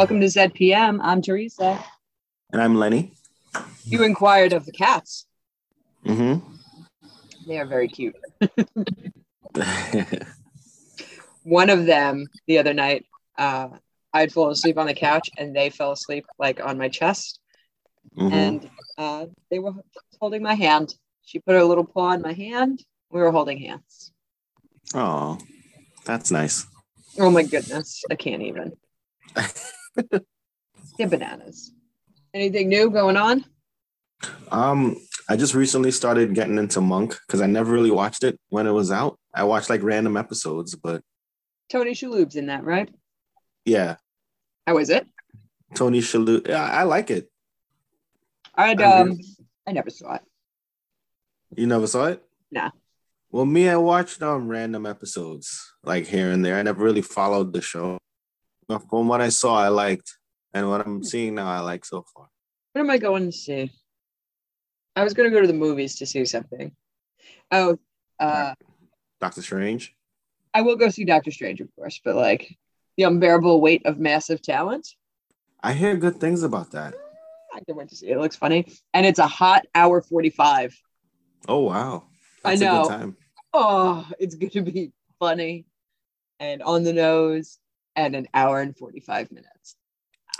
Welcome to ZPM. I'm Teresa. And I'm Lenny. You inquired of the cats. Mm-hmm. They are very cute. One of them the other night, uh, I'd fall asleep on the couch and they fell asleep like on my chest. Mhm. And uh, they were holding my hand. She put her little paw on my hand. We were holding hands. Oh, that's nice. Oh my goodness. I can't even. They're bananas. Anything new going on? Um, I just recently started getting into Monk because I never really watched it when it was out. I watched like random episodes, but Tony Shalhoub's in that, right? yeah, How is it? Tony Shalhoub. Yeah, I like it. I'd I um I never saw it. You never saw it? Nah. Well, me, I watched um random episodes like here and there. I never really followed the show. From what I saw, I liked, and what I'm seeing now, I like so far. What am I going to see? I was going to go to the movies to see something. Oh, uh, Doctor Strange. I will go see Doctor Strange, of course, but like the unbearable weight of massive talent. I hear good things about that. I can wait to see it. It looks funny, and it's a hot hour forty-five. Oh wow, I That's A know. Oh, it's going to be funny and on the nose, and an hour and forty-five minutes.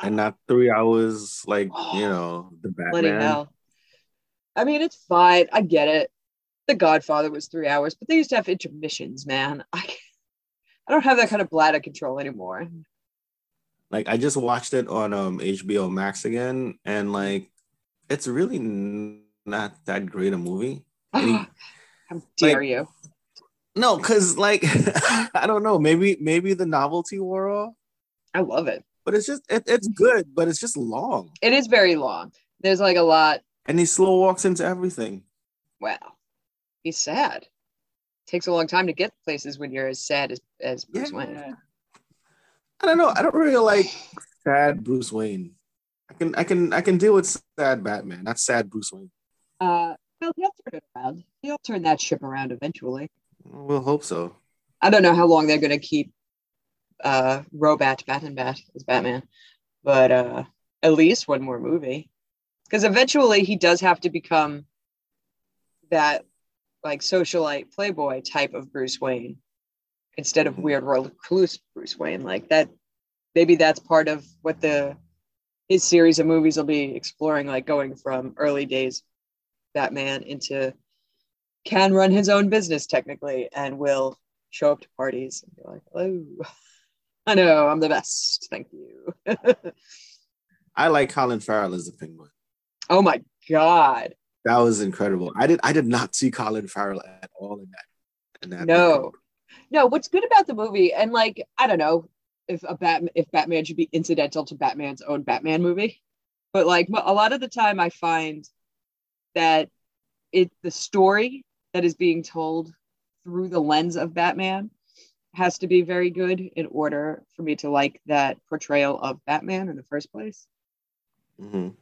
and not three hours like you know the Batman. hell! I mean, it's fine. I get it. The Godfather was three hours, but they used to have intermissions, man. I, I don't have that kind of bladder control anymore. Like I just watched it on um HBO Max again, and like it's really not that great a movie. Any- How dare like- you? No, because like I don't know, maybe maybe the novelty wore off, I love it. but it's just it, it's good, but it's just long, It is very long. There's like a lot. and he slow walks into everything. Wow. He's sad. Takes a long time to get places when you're as sad as, as Bruce Wayne. I don't know. I don't really like sad Bruce Wayne. I can I can I can deal with sad Batman, not sad Bruce Wayne. Uh, well, he'll turn it around. He'll turn that ship around eventually. We'll hope so. I don't know how long they're going to keep uh, Robat, Bat and Bat as Batman, but uh, at least one more movie. Because eventually he does have to become that like socialite playboy type of Bruce Wayne instead of weird world recluse Bruce Wayne. Like that, maybe that's part of what the his series of movies will be exploring, like going from early days Batman into can run his own business technically and will show up to parties and be like, hello. I know, I'm the best. Thank you. I like Colin Farrell as the Penguin. oh my God. That was incredible. I did I did not see Colin Farrell at all in that. In that No. movie. No, what's good about the movie, and like, I don't know if a Batman if Batman should be incidental to Batman's own Batman movie. But like a lot of the time I find that it the story that is being told through the lens of Batman has to be very good in order for me to like that portrayal of Batman in the first place. Mhm.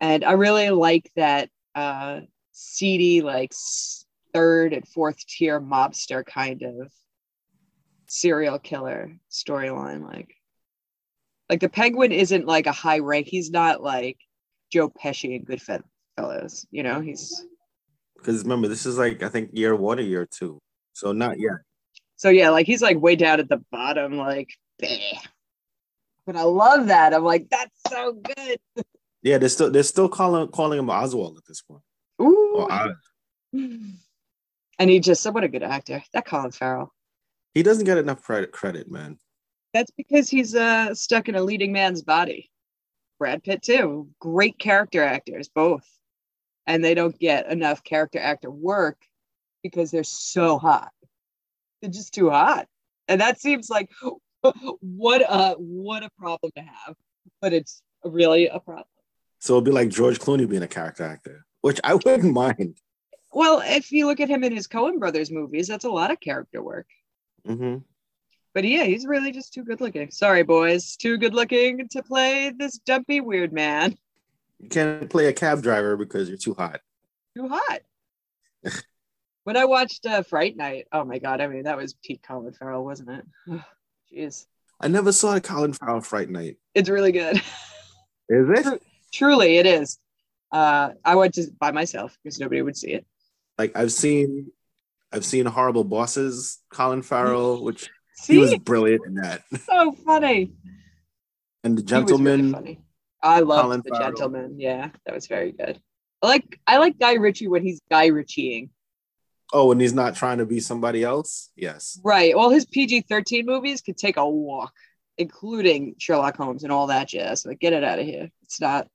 and I really like that uh, seedy, like third and fourth tier mobster kind of serial killer storyline. Like, like the Penguin isn't like a high rank. He's not like Joe Pesci in Goodfellas. You know, he's Because remember, this is like I think year one or year two. So not yet. so yeah, like he's like way down at the bottom, like. Bleh. But I love that. I'm like, that's so good. Yeah, they're still they're still calling calling him Oswald at this point. Ooh. And he just, said what a good actor. That Colin Farrell. He doesn't get enough credit credit, man. That's because he's uh, stuck in a leading man's body. Brad Pitt too. Great character actors, both. And they don't get enough character actor work because they're so hot. They're just too hot. And that seems like what a what a problem to have. But it's really a problem. So it'll be like George Clooney being a character actor, which I wouldn't mind. Well, if you look at him in his Coen Brothers movies, that's a lot of character work. hmm But yeah, he's really just too good looking. Sorry, boys, too good looking to play this dumpy weird man. You can't play a cab driver because you're too hot. Too hot. when I watched uh, Fright Night, oh my god! I mean, that was peak Colin Farrell, wasn't it? Jeez. I never saw the Colin Farrell Fright Night. It's really good. Is it? Truly, it is. Uh, I went to by myself because nobody would see it. Like I've seen, I've seen Horrible Bosses, Colin Farrell, which See, he was brilliant in that, so funny. and the really Gentleman. funny. I love the Farrell. gentleman. Yeah, that was very good. I like I like Guy Ritchie when he's Guy Ritchieing. Oh, and he's not trying to be somebody else. Yes. Right. All his PG thirteen movies could take a walk, including Sherlock Holmes and all that jazz. Like, get it out of here. It's not.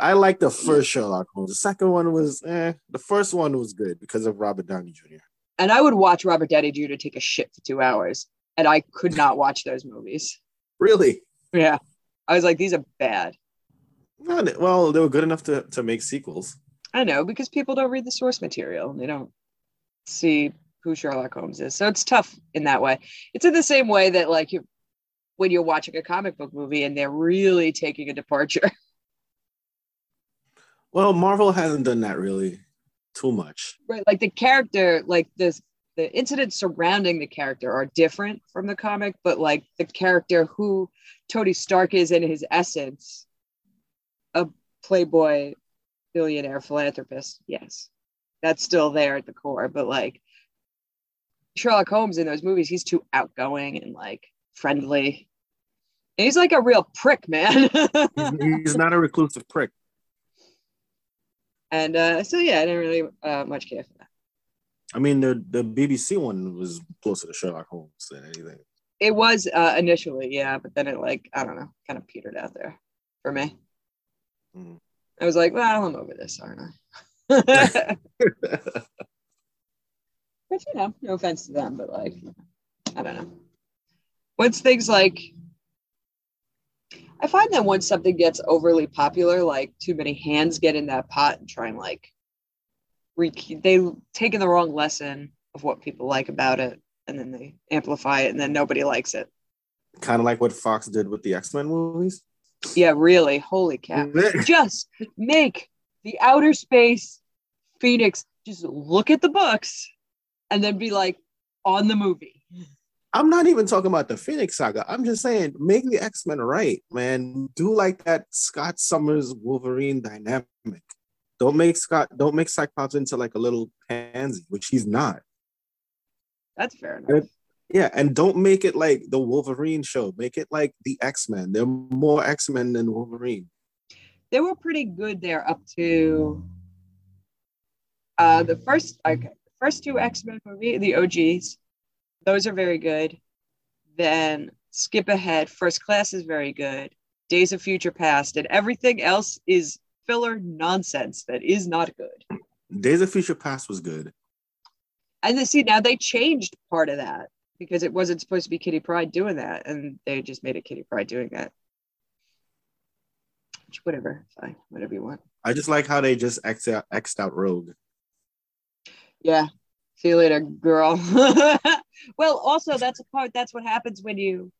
I like the first Sherlock Holmes. The second one was, eh. The first one was good because of Robert Downey Jr. And I would watch Robert Downey Jr. take a shit for two hours, and I could not watch those movies. Really? Yeah, I was like, these are bad. Not, well, they were good enough to, to make sequels. I know because people don't read the source material. and They don't see who Sherlock Holmes is. So it's tough in that way. It's in the same way that like you when you're watching a comic book movie and they're really taking a departure. Well, Marvel hasn't done that really too much. right. Like the character, like this the incidents surrounding the character are different from the comic, but like the character who Tony Stark is in his essence, playboy billionaire philanthropist, yes. That's still there at the core, but like Sherlock Holmes in those movies, he's too outgoing and like friendly. And he's like a real prick, man. He's, not a reclusive prick. and uh, so yeah, I didn't really uh, much care for that. I mean, the, the BBC one was closer to Sherlock Holmes than anything. It was uh, initially, yeah, but then it like I don't know, kind of petered out there for me. I was like, well, I'm over this, aren't I? but you know, no offense to them, but like, I don't know. Once things like, I find that once something gets overly popular, like too many hands get in that pot and try and like, re- they taken the wrong lesson of what people like about it, and then they amplify it, and then nobody likes it. kind of like what Fox did with the X Men movies. Yeah, really. Holy cow. just make the outer space Phoenix just look at the books and then be like on the movie. I'm not even talking about the Phoenix Saga. I'm just saying, make the X Men right, man. Do like that Scott Summers Wolverine dynamic. Don't make Scott. Don't make Cyclops into like a little pansy, which he's not. That's fair enough. Yeah, and don't make it like the Wolverine show. Make it like the X Men. They're more X Men than Wolverine. They were pretty good there up to uh the first okay, first two X-Men movie, the OGs. Those are very good. Then skip ahead. First class is very good. Days of Future Past and everything else is filler nonsense that is not good. Days of Future Past was good. And then see now they changed part of that because it wasn't supposed to be Kitty Pryde doing that, and they just made it Kitty Pryde doing that. Which, whatever, fine, whatever you want. I just like how they just X out, X'd out Rogue. Yeah. See you later, girl. well, also that's a part. That's what happens when you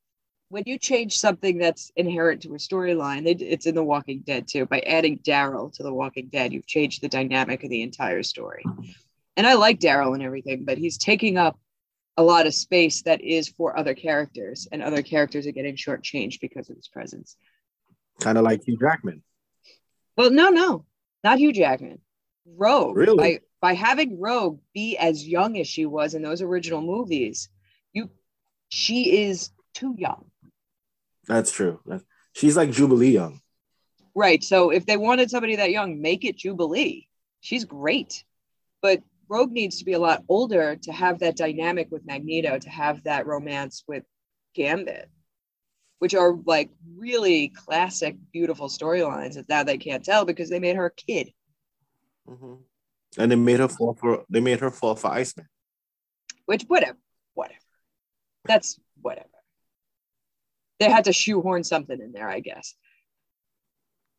when you change something that's inherent to a storyline. It, it's in The Walking Dead too. By adding Daryl to The Walking Dead, you've changed the dynamic of the entire story. And I like Daryl and everything, but he's taking up a lot of space that is for other characters, and other characters are getting shortchanged because of his presence. Kind of like Hugh Jackman. Well, no, no, not Hugh Jackman. Rogue. Really? By by having Rogue be as young as she was in those original movies, you she is too young. That's true. She's like Jubilee Young. Right. So if they wanted somebody that young, make it Jubilee. She's great. But Rogue needs to be a lot older to have that dynamic with Magneto, to have that romance with Gambit, which are like really classic, beautiful storylines that now they can't tell because they made her a kid. Mhm. And they made her fall for they made her fall for Iceman. which whatever, whatever. That's whatever. They had to shoehorn something in there, I guess.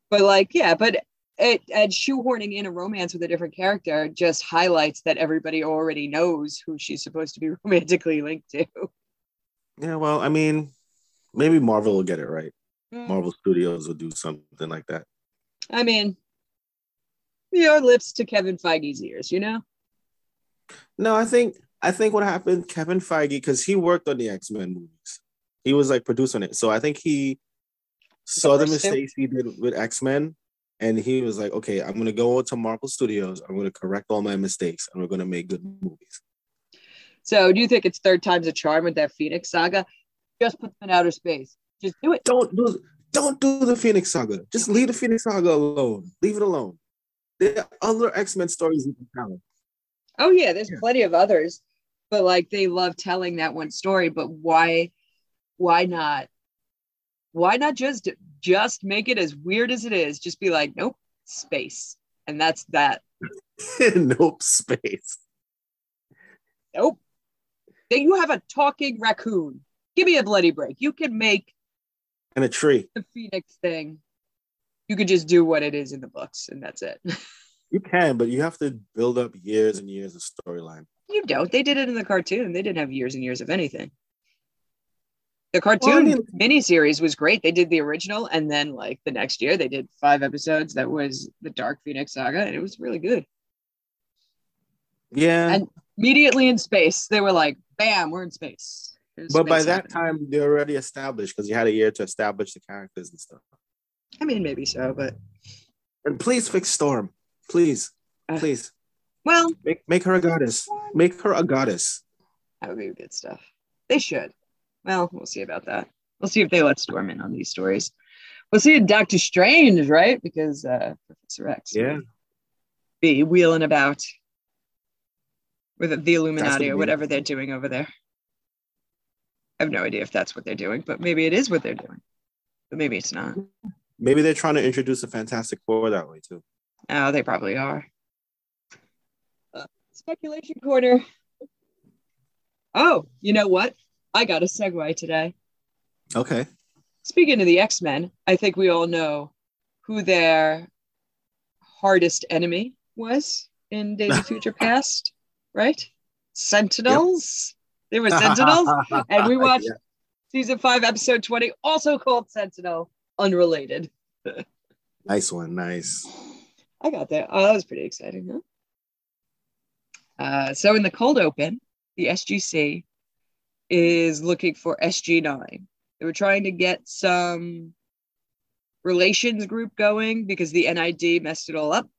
But like, yeah, but it and shoehorning in a romance with a different character just highlights that everybody already knows who she's supposed to be romantically linked to. Yeah, well, I mean, maybe Marvel will get it right. Mm. Marvel Studios will do something like that. I mean, your lips to Kevin Feige's ears, you know? No, I think I think what happened, Kevin Feige, because he worked on the X Men movies. He was like producing it. So I think he saw the two? mistakes he did with X Men, and he was like, "Okay, I'm gonna go to Marvel Studios. I'm gonna correct all my mistakes, and we're gonna make good movies." So do you think it's third time's a charm with that Phoenix saga? Just put them in outer space. Just do it. Don't do don't do the Phoenix Saga. Just leave the Phoenix Saga alone. Leave it alone. There are other X Men stories you can tell. Oh yeah, there's Yeah. plenty of others, but like they love telling that one story. But why, why not? Why not just just make it as weird as it is? Just be like, nope, space, and that's that. nope, space. Nope. Then you have a talking raccoon. Give me a bloody break. You can make And a tree. the Phoenix thing. You could just do what it is in the books, and that's it. You can, but you have to build up years and years of storyline. You don't. They did it in the cartoon. They didn't have years and years of anything. The Well, I cartoon mean- miniseries was great. They did the original, and then like the next year, they did five episodes. That was the Dark Phoenix Saga, and it was really good. Yeah. And- Immediately in space, they were like, "Bam, we're in space." But by space that happening. time, they're already established because you had a year to establish the characters and stuff. I mean, maybe so, but And please fix Storm. Please. Uh, Please. well, Make, make her a goddess. Make her a goddess. that would be good stuff. They should. Well, we'll see about that. We'll see if they let Storm in on these stories. We'll see Doctor Strange, right? Because uh, Professor X. Yeah. be wheeling about with the Illuminati gonna or whatever they're doing over there. I have no idea if that's what they're doing, but maybe it is what they're doing. But maybe it's not. Maybe they're trying to introduce a Fantastic Four that way too. Oh, they probably are. Uh, speculation corner. Oh, you know what? I got a segue today. Okay. Speaking of the X Men, I think we all know who their hardest enemy was in Days of Future Past, right? Sentinels. They were Sentinels. and we watched Yeah. season five, episode 20, also called Sentinel, unrelated. Nice one. Nice. I got that. Oh, that was pretty exciting, huh? Uh, so in the cold open, the SGC is looking for SG9. They were trying to get some relations group going because the NID messed it all up.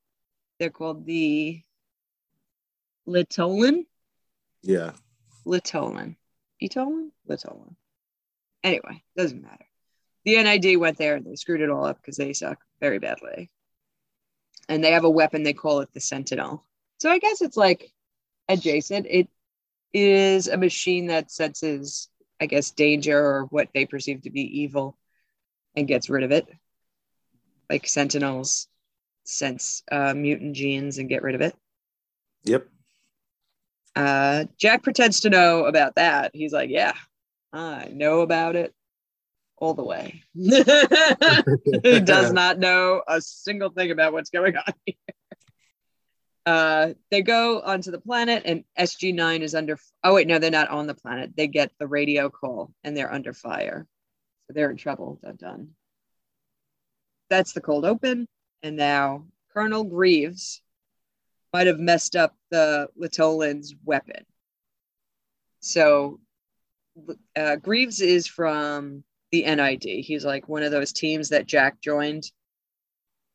They're called the Litolan. Yeah. Litolan. Etolan? Litolan. Anyway, doesn't matter. The NID went there and they screwed it all up because they suck very badly. And they have a weapon, they call it the Sentinel. So I guess it's like adjacent. It is a machine that senses, I guess, danger or what they perceive to be evil and gets rid of it. Like Sentinels sense uh, mutant genes and get rid of it. Yep. Uh, Jack pretends to know about that. He's like, yeah, I know about it all the way. he does not know a single thing about what's going on here. Uh, they go onto the planet, and SG9 is under. Oh, wait, no, they're not on the planet. They get the radio call and they're under fire. So they're in trouble. Done, done. That's the cold open. And now Colonel Greaves might have messed up the Litolan's weapon. So uh, Greaves is from the NID. He's like one of those teams that Jack joined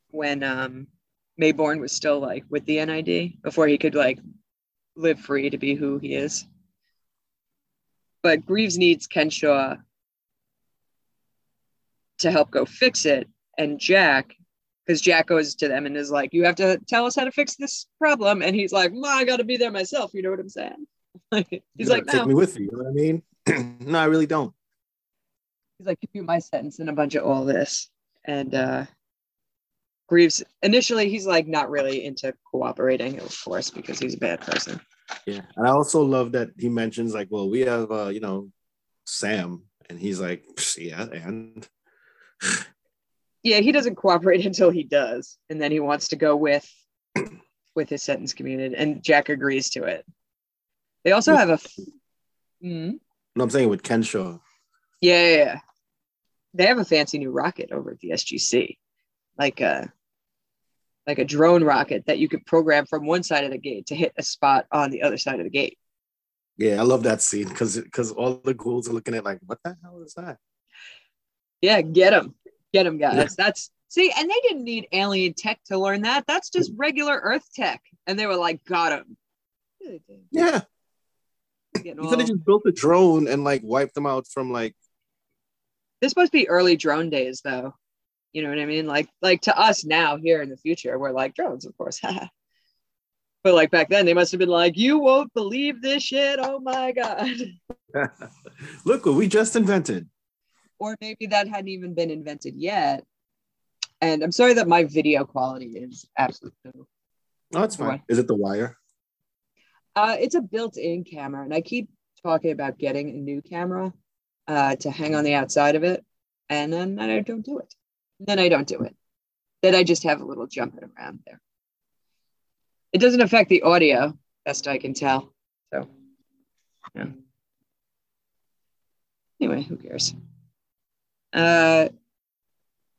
when um, Maybourne was still like with the NID before he could like live free to be who he is. But Greaves needs Crenshaw to help go fix it. And Jack, because Jack goes to them and is like, You have to tell us how to fix this problem. And he's like, well, I got to be there myself. You know what I'm saying? he's You like, take No. me with you. You know what I mean? no, I really don't. he's like, give you my sentence and a bunch of all this. And uh Greaves initially he's like not really into cooperating, of course, because he's a bad person. Yeah. And I also love that he mentions like, well, we have uh, you know, Sam, and he's like, yeah, and Yeah, he doesn't cooperate until he does, and then he wants to go with with his sentence commuted, and Jack agrees to it. They also have a f- Mhm. no, I'm saying with Crenshaw. Yeah, yeah, yeah. They have a fancy new rocket over at the SGC, like a like a drone rocket that you could program from one side of the gate to hit a spot on the other side of the gate. Yeah, I love that scene because because all the ghouls are looking at like, what the hell is that? Yeah, get them, get them, guys. Yeah. That's see, and they didn't need alien tech to learn that. That's just mm. regular Earth tech, and they were like, got them. Yeah. You could have just built a drone and like wiped them out from like. This supposed to be early drone days, though. You know what I mean? Like, like to us now here in the future, we're like drones, of course. but like back then, they must have been like, "You won't believe this shit! Oh my god!" Look what we just invented. Or maybe that hadn't even been invented yet. And I'm sorry that my video quality is absolutely. No, it's fine. Is it the wire? Uh, it's a built-in camera, and I keep talking about getting a new camera uh, to hang on the outside of it, and then I don't do it. Then I don't do it. Then I just have a little jumping around there. It doesn't affect the audio, best I can tell. So, yeah. Anyway, who cares? Uh,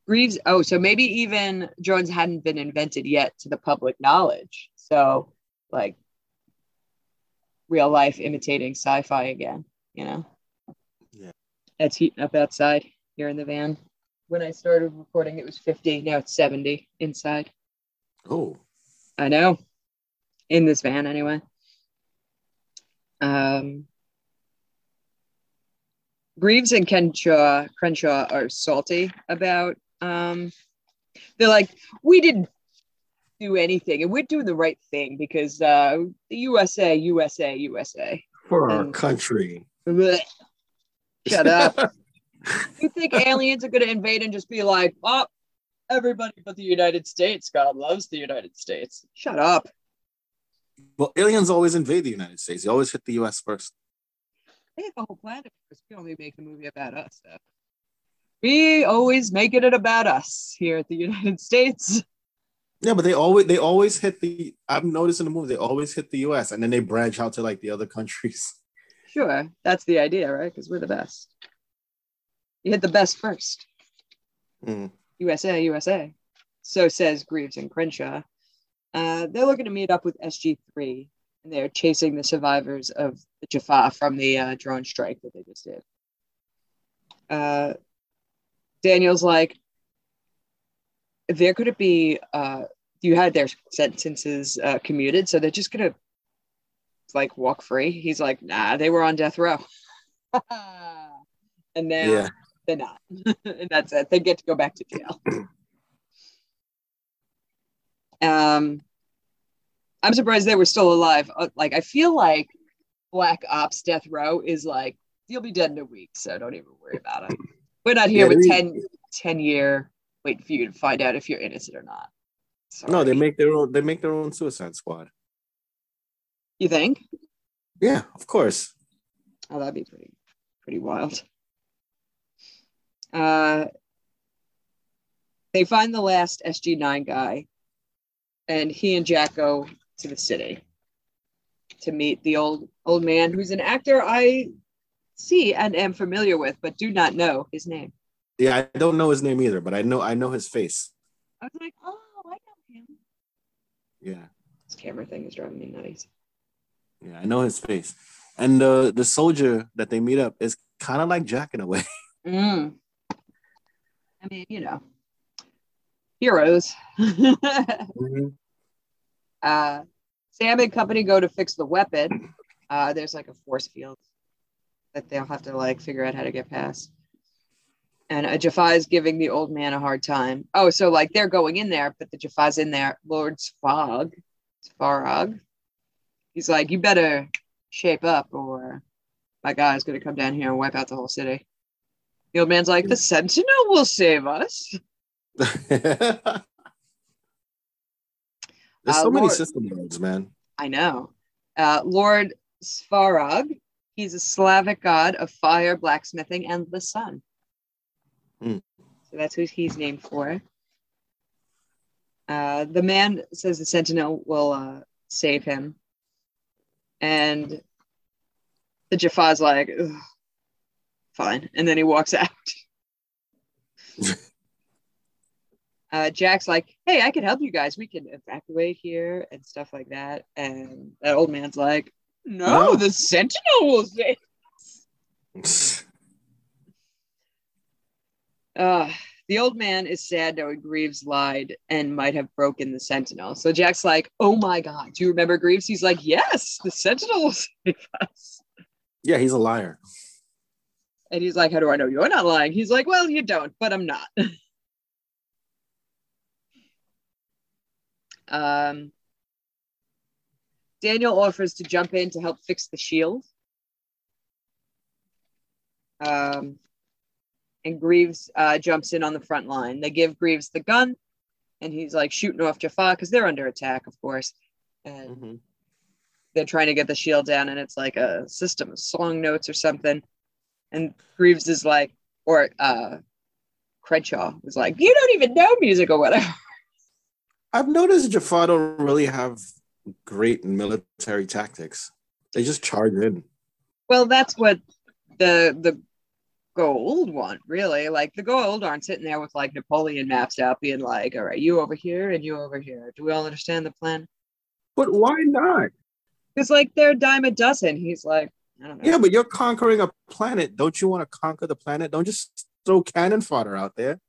Greaves. Oh, so maybe even drones hadn't been invented yet to the public knowledge. So, like, real life imitating sci-fi again. You know. Yeah. It's heating up outside here in the van. When I started recording, it was 50. Now it's 70 inside. Oh. I know. In this van, anyway. Um, Greaves and Crenshaw, Crenshaw are salty about. Um, they're like, we didn't do anything, and we're doing the right thing because uh, the USA, USA, USA for our and, country. Bleh, shut up. you think aliens are going to invade and just be like, oh, everybody but the United States. God loves the United States. Shut up. Well, aliens always invade the United States. They always hit the US first. They hit the whole planet first. We only make the movie about us. So. We always make it about us here at the United States. Yeah, but they always they always hit the. I've noticed in the movie they always hit the U.S. and then they branch out to like the other countries. Sure, that's the idea, right? Because we're the best. You hit the best first. Mm. USA, USA. So says Greaves and Crenshaw. Uh, they're looking to meet up with SG3, and they're chasing the survivors of the Jaffa from the uh, drone strike that they just did. Uh, Daniel's like, there could it be, uh, you had their sentences uh, commuted, so they're just gonna like walk free. He's like, nah, they were on death row. and now yeah. They're not. and that's it. They get to go back to jail. um, I'm surprised they were still alive. Uh, like, I feel like Black Ops Death Row is like, you'll be dead in a week, so don't even worry about it. We're not here yeah, with 10, 10 year wait for you to find out if you're innocent or not. Sorry. No, they make their own. They make their own Suicide Squad. You think? Yeah, of course. Oh, that'd be pretty, pretty wild. Uh, they find the last SG9 guy, and he and Jack go to the city to meet the old old man, who's an actor I see and am familiar with, but do not know his name. Yeah, I don't know his name either, but I know I know his face. I was like, oh, I know him. Yeah. This camera thing is driving me nuts. Yeah, I know his face. And the the soldier that they meet up is kind of like Jack in a way. Mm. I mean, you know, heroes. mm-hmm. uh, Sam and company go to fix the weapon. Uh, there's like a force field that they'll have to like figure out how to get past and a Jaffa is giving the old man a hard time. Oh, so like they're going in there, but the Jaffa's in there. Lord Sfog, Sfarag. He's like, you better shape up, or my guy's gonna come down here and wipe out the whole city. The old man's like, the Sentinel will save us. There's uh, so Lord, many system lords, man. I know. Uh, Lord Svarog, he's a Slavic god of fire, blacksmithing, and the sun. Mm. So that's who he's named for. Uh, the man says the Sentinel will uh, save him. And the Jaffa's like, fine. And then he walks out. uh, Jack's like, hey, I can help you guys. We can evacuate here and stuff like that. And that old man's like, No, No. the Sentinel will say. Uh, the old man is sad knowing Greaves lied and might have broken the Sentinel. So Jack's like, "Oh my God, do you remember Greaves?" He's like, "Yes, the Sentinel will save us." yeah, he's a liar. And he's like, How do I know you're not lying? He's like, Well, you don't, but I'm not. um, Daniel offers to jump in to help fix the shield. Um, and Greaves uh, jumps in on the front line. They give Greaves the gun, and he's like shooting off Jaffa because they're under attack, of course. And Mhm. they're trying to get the shield down and it's like a system of song notes or something and greaves is like or uh crenshaw was like you don't even know music or whatever I've noticed Jaffa don't really have great military tactics. They just charge in. well that's what the the Goa'uld want really like the Goa'uld aren't sitting there with like napoleon maps out being like all right you over here and you over here do we all understand the plan But why not? it's like they're a dime a dozen he's like i don't know Yeah, but you're conquering a planet. Don't you want to conquer the planet? Don't just throw cannon fodder out there.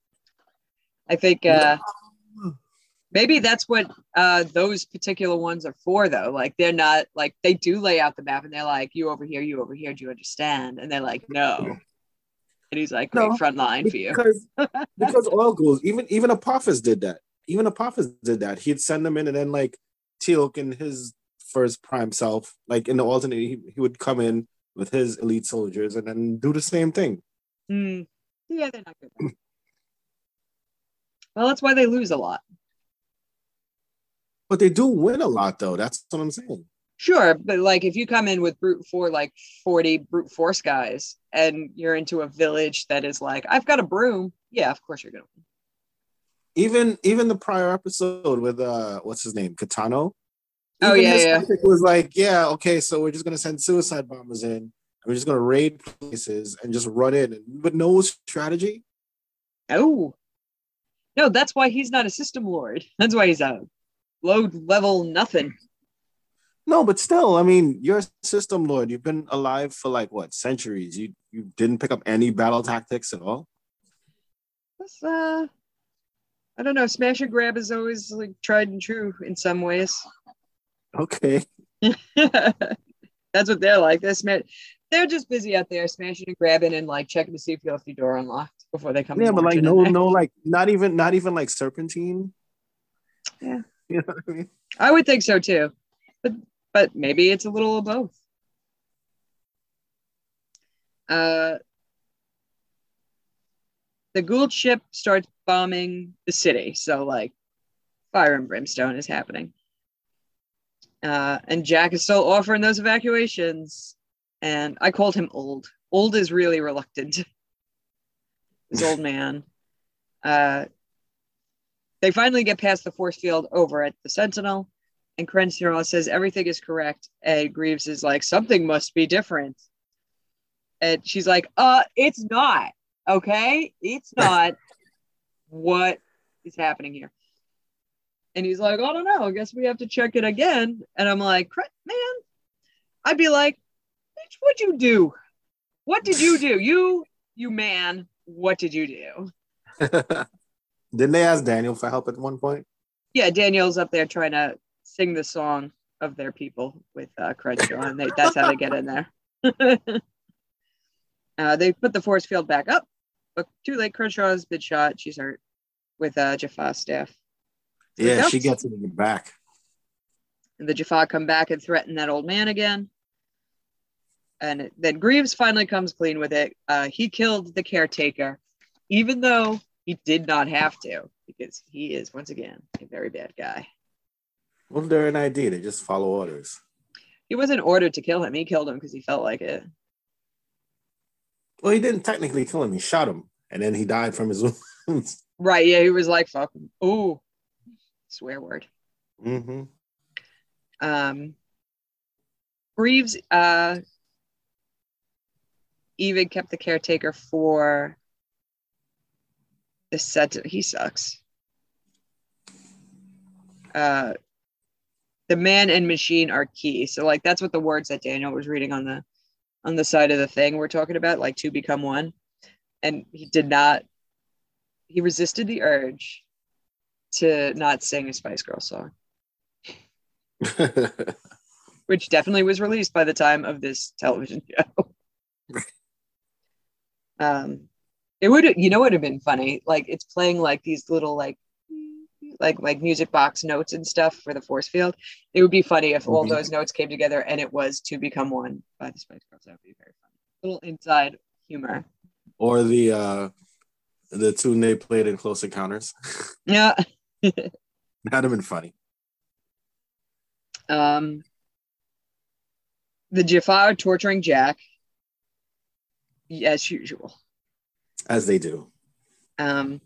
i think uh maybe that's what uh those particular ones are for though like they're not like they do lay out the map and they're like you over here you over here do you understand and they're like no and he's like great No, front line for you Because because oil goes. Even even Apophis did that. Even Apophis did that. He'd send them in, and then like Teal'c and his first prime self, like in the alternate, he, he would come in with his elite soldiers and then do the same thing. Mm. yeah they're not good well that's why they lose a lot But they do win a lot, though. That's what I'm saying. sure but like if you come in with brute four like 40 brute force guys and you're into a village that is like i've got a broom yeah of course you're gonna win Even even the prior episode with uh, what's his name, K'tano. Oh, yeah, yeah. was like, yeah, okay, so we're just gonna send suicide bombers in. and We're just gonna raid places and just run in, but no strategy. Oh, no, that's why he's not a system lord. That's why he's a low level nothing. No, but still, I mean, you're a system lord. You've been alive for like what centuries? You you didn't pick up any battle tactics at all. That's, uh, I don't know. Smash and grab is always like tried and true in some ways. Okay. that's what they're like. They're sma- They're just busy out there smashing and grabbing and like checking to see if you left your door unlocked before they come. Yeah, but like no no like not even not even like serpentine. Yeah. You know what I mean? I would think so too, but but maybe it's a little of both. Uh, the Goa'uld ship starts bombing the city, so like fire and brimstone is happening. Uh, and Jack is still offering those evacuations, and I called him old. Old is really reluctant. This old man. Uh, they finally get past the force field over at the Sentinel, and Crenshaw says everything is correct. And Greaves is like, something must be different. And she's like, uh, it's not. Okay. It's not. what is happening here? And he's like, I don't know. I guess we have to check it again. And I'm like, man, I'd be like, bitch, what'd you do? What did you do? You, you man, what did you do? Didn't they ask Daniel for help at one point? yeah, Daniel's up there trying to sing the song of their people with uh, Crenshaw, and they, that's how they get in there. uh, they put the force field back up, but too late. Crenshaw's been shot. She's hurt with uh, Jaffa's staff. Yeah, she gets it in the back. And the Jaffa come back and threaten that old man again. And then Greaves finally comes clean with it. Uh, he killed the caretaker, even though he did not have to, because he is once again a very bad guy. Well, they're an ID. They just follow orders. He wasn't ordered to kill him. He killed him because he felt like it. Well, he didn't technically kill him. He shot him, and then he died from his wounds. Right. Yeah. He was like, fuck him. Ooh. Swear word. hmm Um, Greaves uh, even kept the caretaker for the set. He sucks. Uh, the man and machine are key. So like that's what the words that Daniel was reading on the on the side of the thing we're talking about, like to become one. And he did not he resisted the urge to not sing a Spice Girl song, which definitely was released by the time of this television show. um it would you know what would have been funny? Like it's playing like these little like like like music box notes and stuff for the force field. It would be funny if all Mhm. those notes came together and it was to become one by the Spice Girls. That would be very funny. Little inside humor. or the uh the tune they played in Close Encounters. Yeah. That'd have been funny. Um the Jaffa torturing Jack as usual. As they do. Um,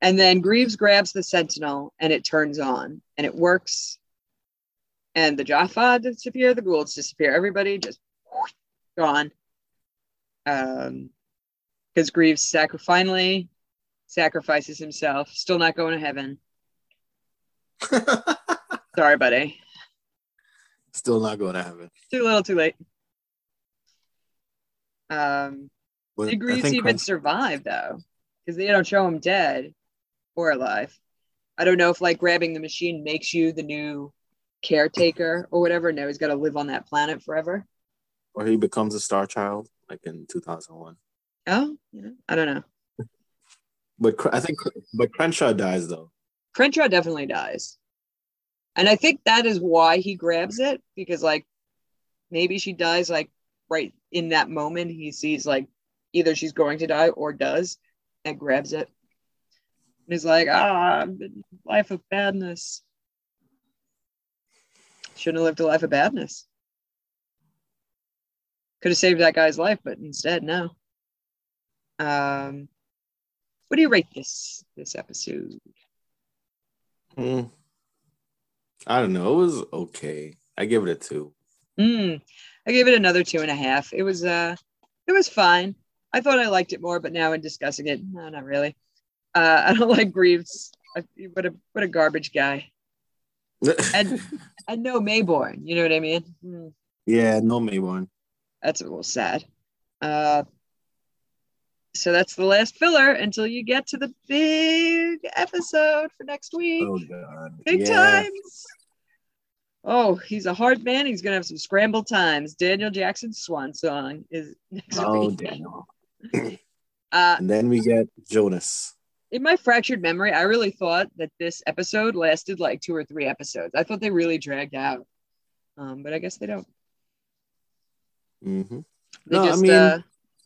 and then Greaves grabs the Sentinel and it turns on and it works. And the Jaffa disappear, the Goa'ulds disappear, everybody just gone. Um, because Greaves finally sacrifices himself, still not going to heaven. Sorry, buddy. Still not going to heaven. Too little, too late. Um, But Did Greaves even Cran- survive though? Because they don't show him dead or alive. I don't know if like grabbing the machine makes you the new caretaker or whatever. No, he's got to live on that planet forever. or he becomes a star child like in 2001. Oh, you know, I don't know. But I think but Crenshaw dies though. Crenshaw definitely dies. And I think that is why he grabs it because like maybe she dies like right in that moment he sees like either she's going to die or does and grabs it. And he's like, ah, life of badness. Shouldn't have lived a life of badness. Could have saved that guy's life, but instead, no. Um, what do you rate this this episode? Hmm. I don't know. It was okay. I give it a two. Mm, I gave it another two and a half. It was uh it was fine. I thought I liked it more, but now in discussing it, no, not really. Uh, I don't like Greaves. I, what a what a garbage guy. And and no Maybourne. You know what I mean? Hmm, yeah, no Maybourne. that's a little sad. Uh, so that's the last filler until you get to the big episode for next week. Oh god. Big yeah. times. Oh, he's a hard man. He's gonna have some scrambled times. Daniel Jackson's swan song is next Oh week. Daniel. Uh, And then we get Jonas. in my fractured memory, I really thought that this episode lasted like two or three episodes. I thought they really dragged out, um, but I guess they don't. hmm They No, I mean- uh,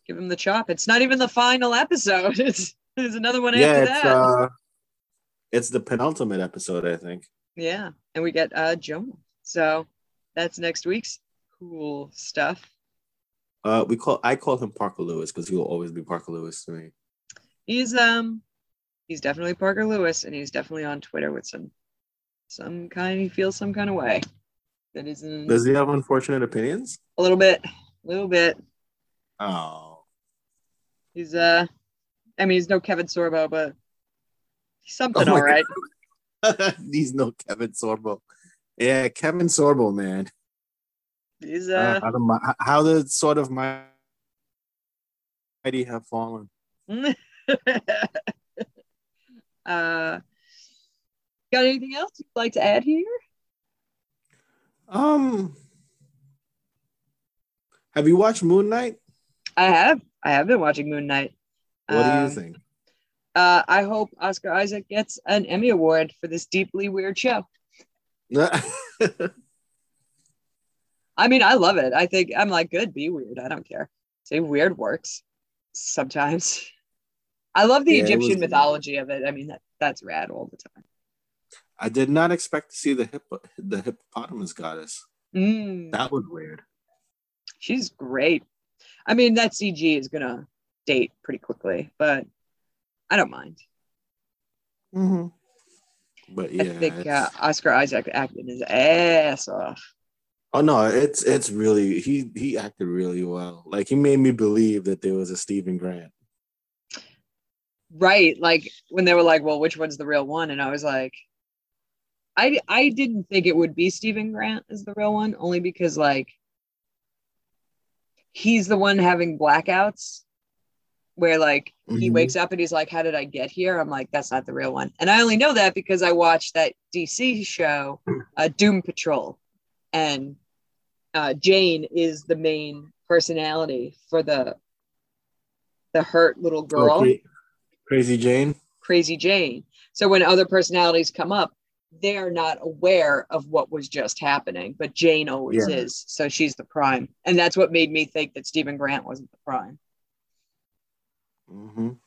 give him the chop. It's not even the final episode. It's there's another one Yeah, after it's that. uh it's the penultimate episode, I think. Yeah, and we get uh Jonah. So that's next week's cool stuff. Uh we call I call him Parker Lewis because he will always be Parker Lewis to me. He's um he's definitely Parker Lewis and he's definitely on Twitter with some some kind he feels some kind of way. That isn't Does he have unfortunate opinions? a little bit, a little bit. Oh. He's uh I mean he's no Kevin Sorbo, but he's something Oh all right. He's no Kevin Sorbo. Yeah, Kevin Sorbo, man. He's Uh, uh how, the, mi- how the sort of my mighty have fallen. uh got anything else you'd like to add here? Um, have you watched Moon Knight? I have. I have been watching Moon Knight. What do you Um, think? Uh, I hope Oscar Isaac gets an Emmy Award for this deeply weird show. I mean, I love it. I think I'm like, good, be weird. I don't care. Say weird works sometimes. I love the Yeah, Egyptian was- mythology of it. I mean, that, that's rad all the time. I did not expect to see the hippo, the hippopotamus goddess. Mm, That was weird. she's great. I mean, that CG is gonna date pretty quickly, but I don't mind. Mm-hmm. But yeah, I think uh, Oscar Isaac acted his ass off. oh no, it's it's really he he acted really well. Like he made me believe that there was a Stephen Grant. Right. Like when they were like, well, which one's the real one? And I was like, I I didn't think it would be Stephen Grant as the real one, only because like he's the one having blackouts where like he Mhm. wakes up and he's like, How did I get here? I'm like, that's not the real one. And I only know that because I watched that DC show, uh, Doom Patrol. And uh, Jane is the main personality for the the hurt little girl. Oh, Crazy Jane. Crazy Jane. So when other personalities come up, they're not aware of what was just happening, but Jane always Yeah. is. So she's the prime. And that's what made me think that Steven Grant wasn't the prime. Because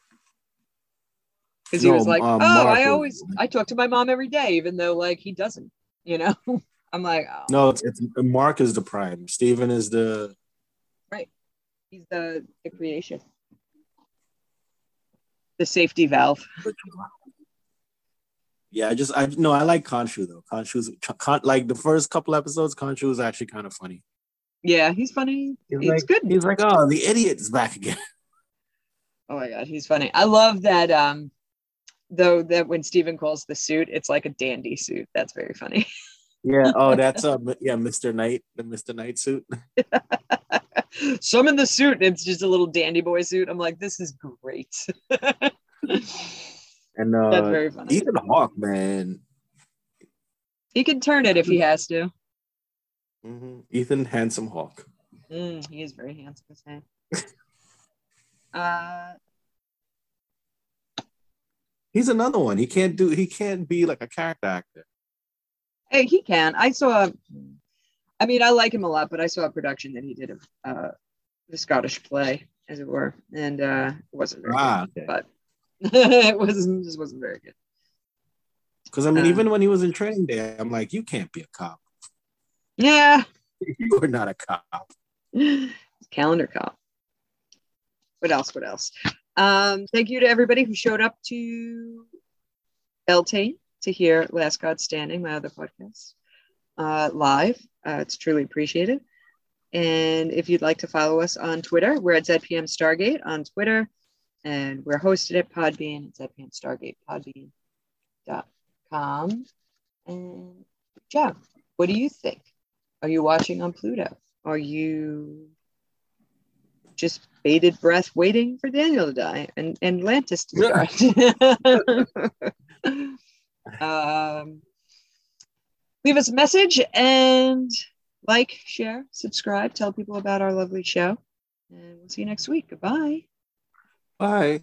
he No, was like, um, Oh, I always I talk to my mom every day, even though like he doesn't, you know. I'm like, oh No, it's, it's Mark is the prime. Steven is the Right. he's the, the creation. The safety valve. Yeah, I just I no, I like Khonshu though. Khonshu's Con, like the first couple episodes. Khonshu was actually kind of funny. Yeah, he's funny. He's It's like, good. He's like, oh, the idiot's back again. Oh my god, he's funny. I love that um though that when Steven calls the suit, it's like a dandy suit. That's very funny. Yeah. Oh, that's uh, yeah, Mr. Knight, the Mr. Knight suit. Summon the suit, and it's just a little dandy boy suit. I'm like, this is great. That's And uh, very funny. Ethan Hawke, man. He can turn it if he has to. Mhm. Ethan Handsome Hawke. Mm, he is very handsome. as heck. uh, He's another one. He can't do. He can't be like a character actor. hey, he can. I saw. I mean, I like him a lot, but I saw a production that he did of uh, the Scottish play, as it were, and uh, it wasn't very Ah, okay. But it wasn't just wasn't very good. Because I mean, Uh. even when he was in Training Day, I'm like, you can't be a cop. Yeah, You are not a cop. calendar cop. What else? What else? Um, thank you to everybody who showed up to LT to hear Last God Standing, my other podcast, uh, live. Uh, it's truly appreciated. And if you'd like to follow us on Twitter, we're at ZPM Stargate on Twitter, and we're hosted at Podbean It's at ZPM Stargate, podbean.com. And yeah, what do you think? Are you watching on Pluto? Are you just bated breath waiting for Daniel to die and, and Lantis to start? um, leave us a message and like, share, subscribe, tell people about our lovely show. And we'll see you next week. Goodbye. Bye.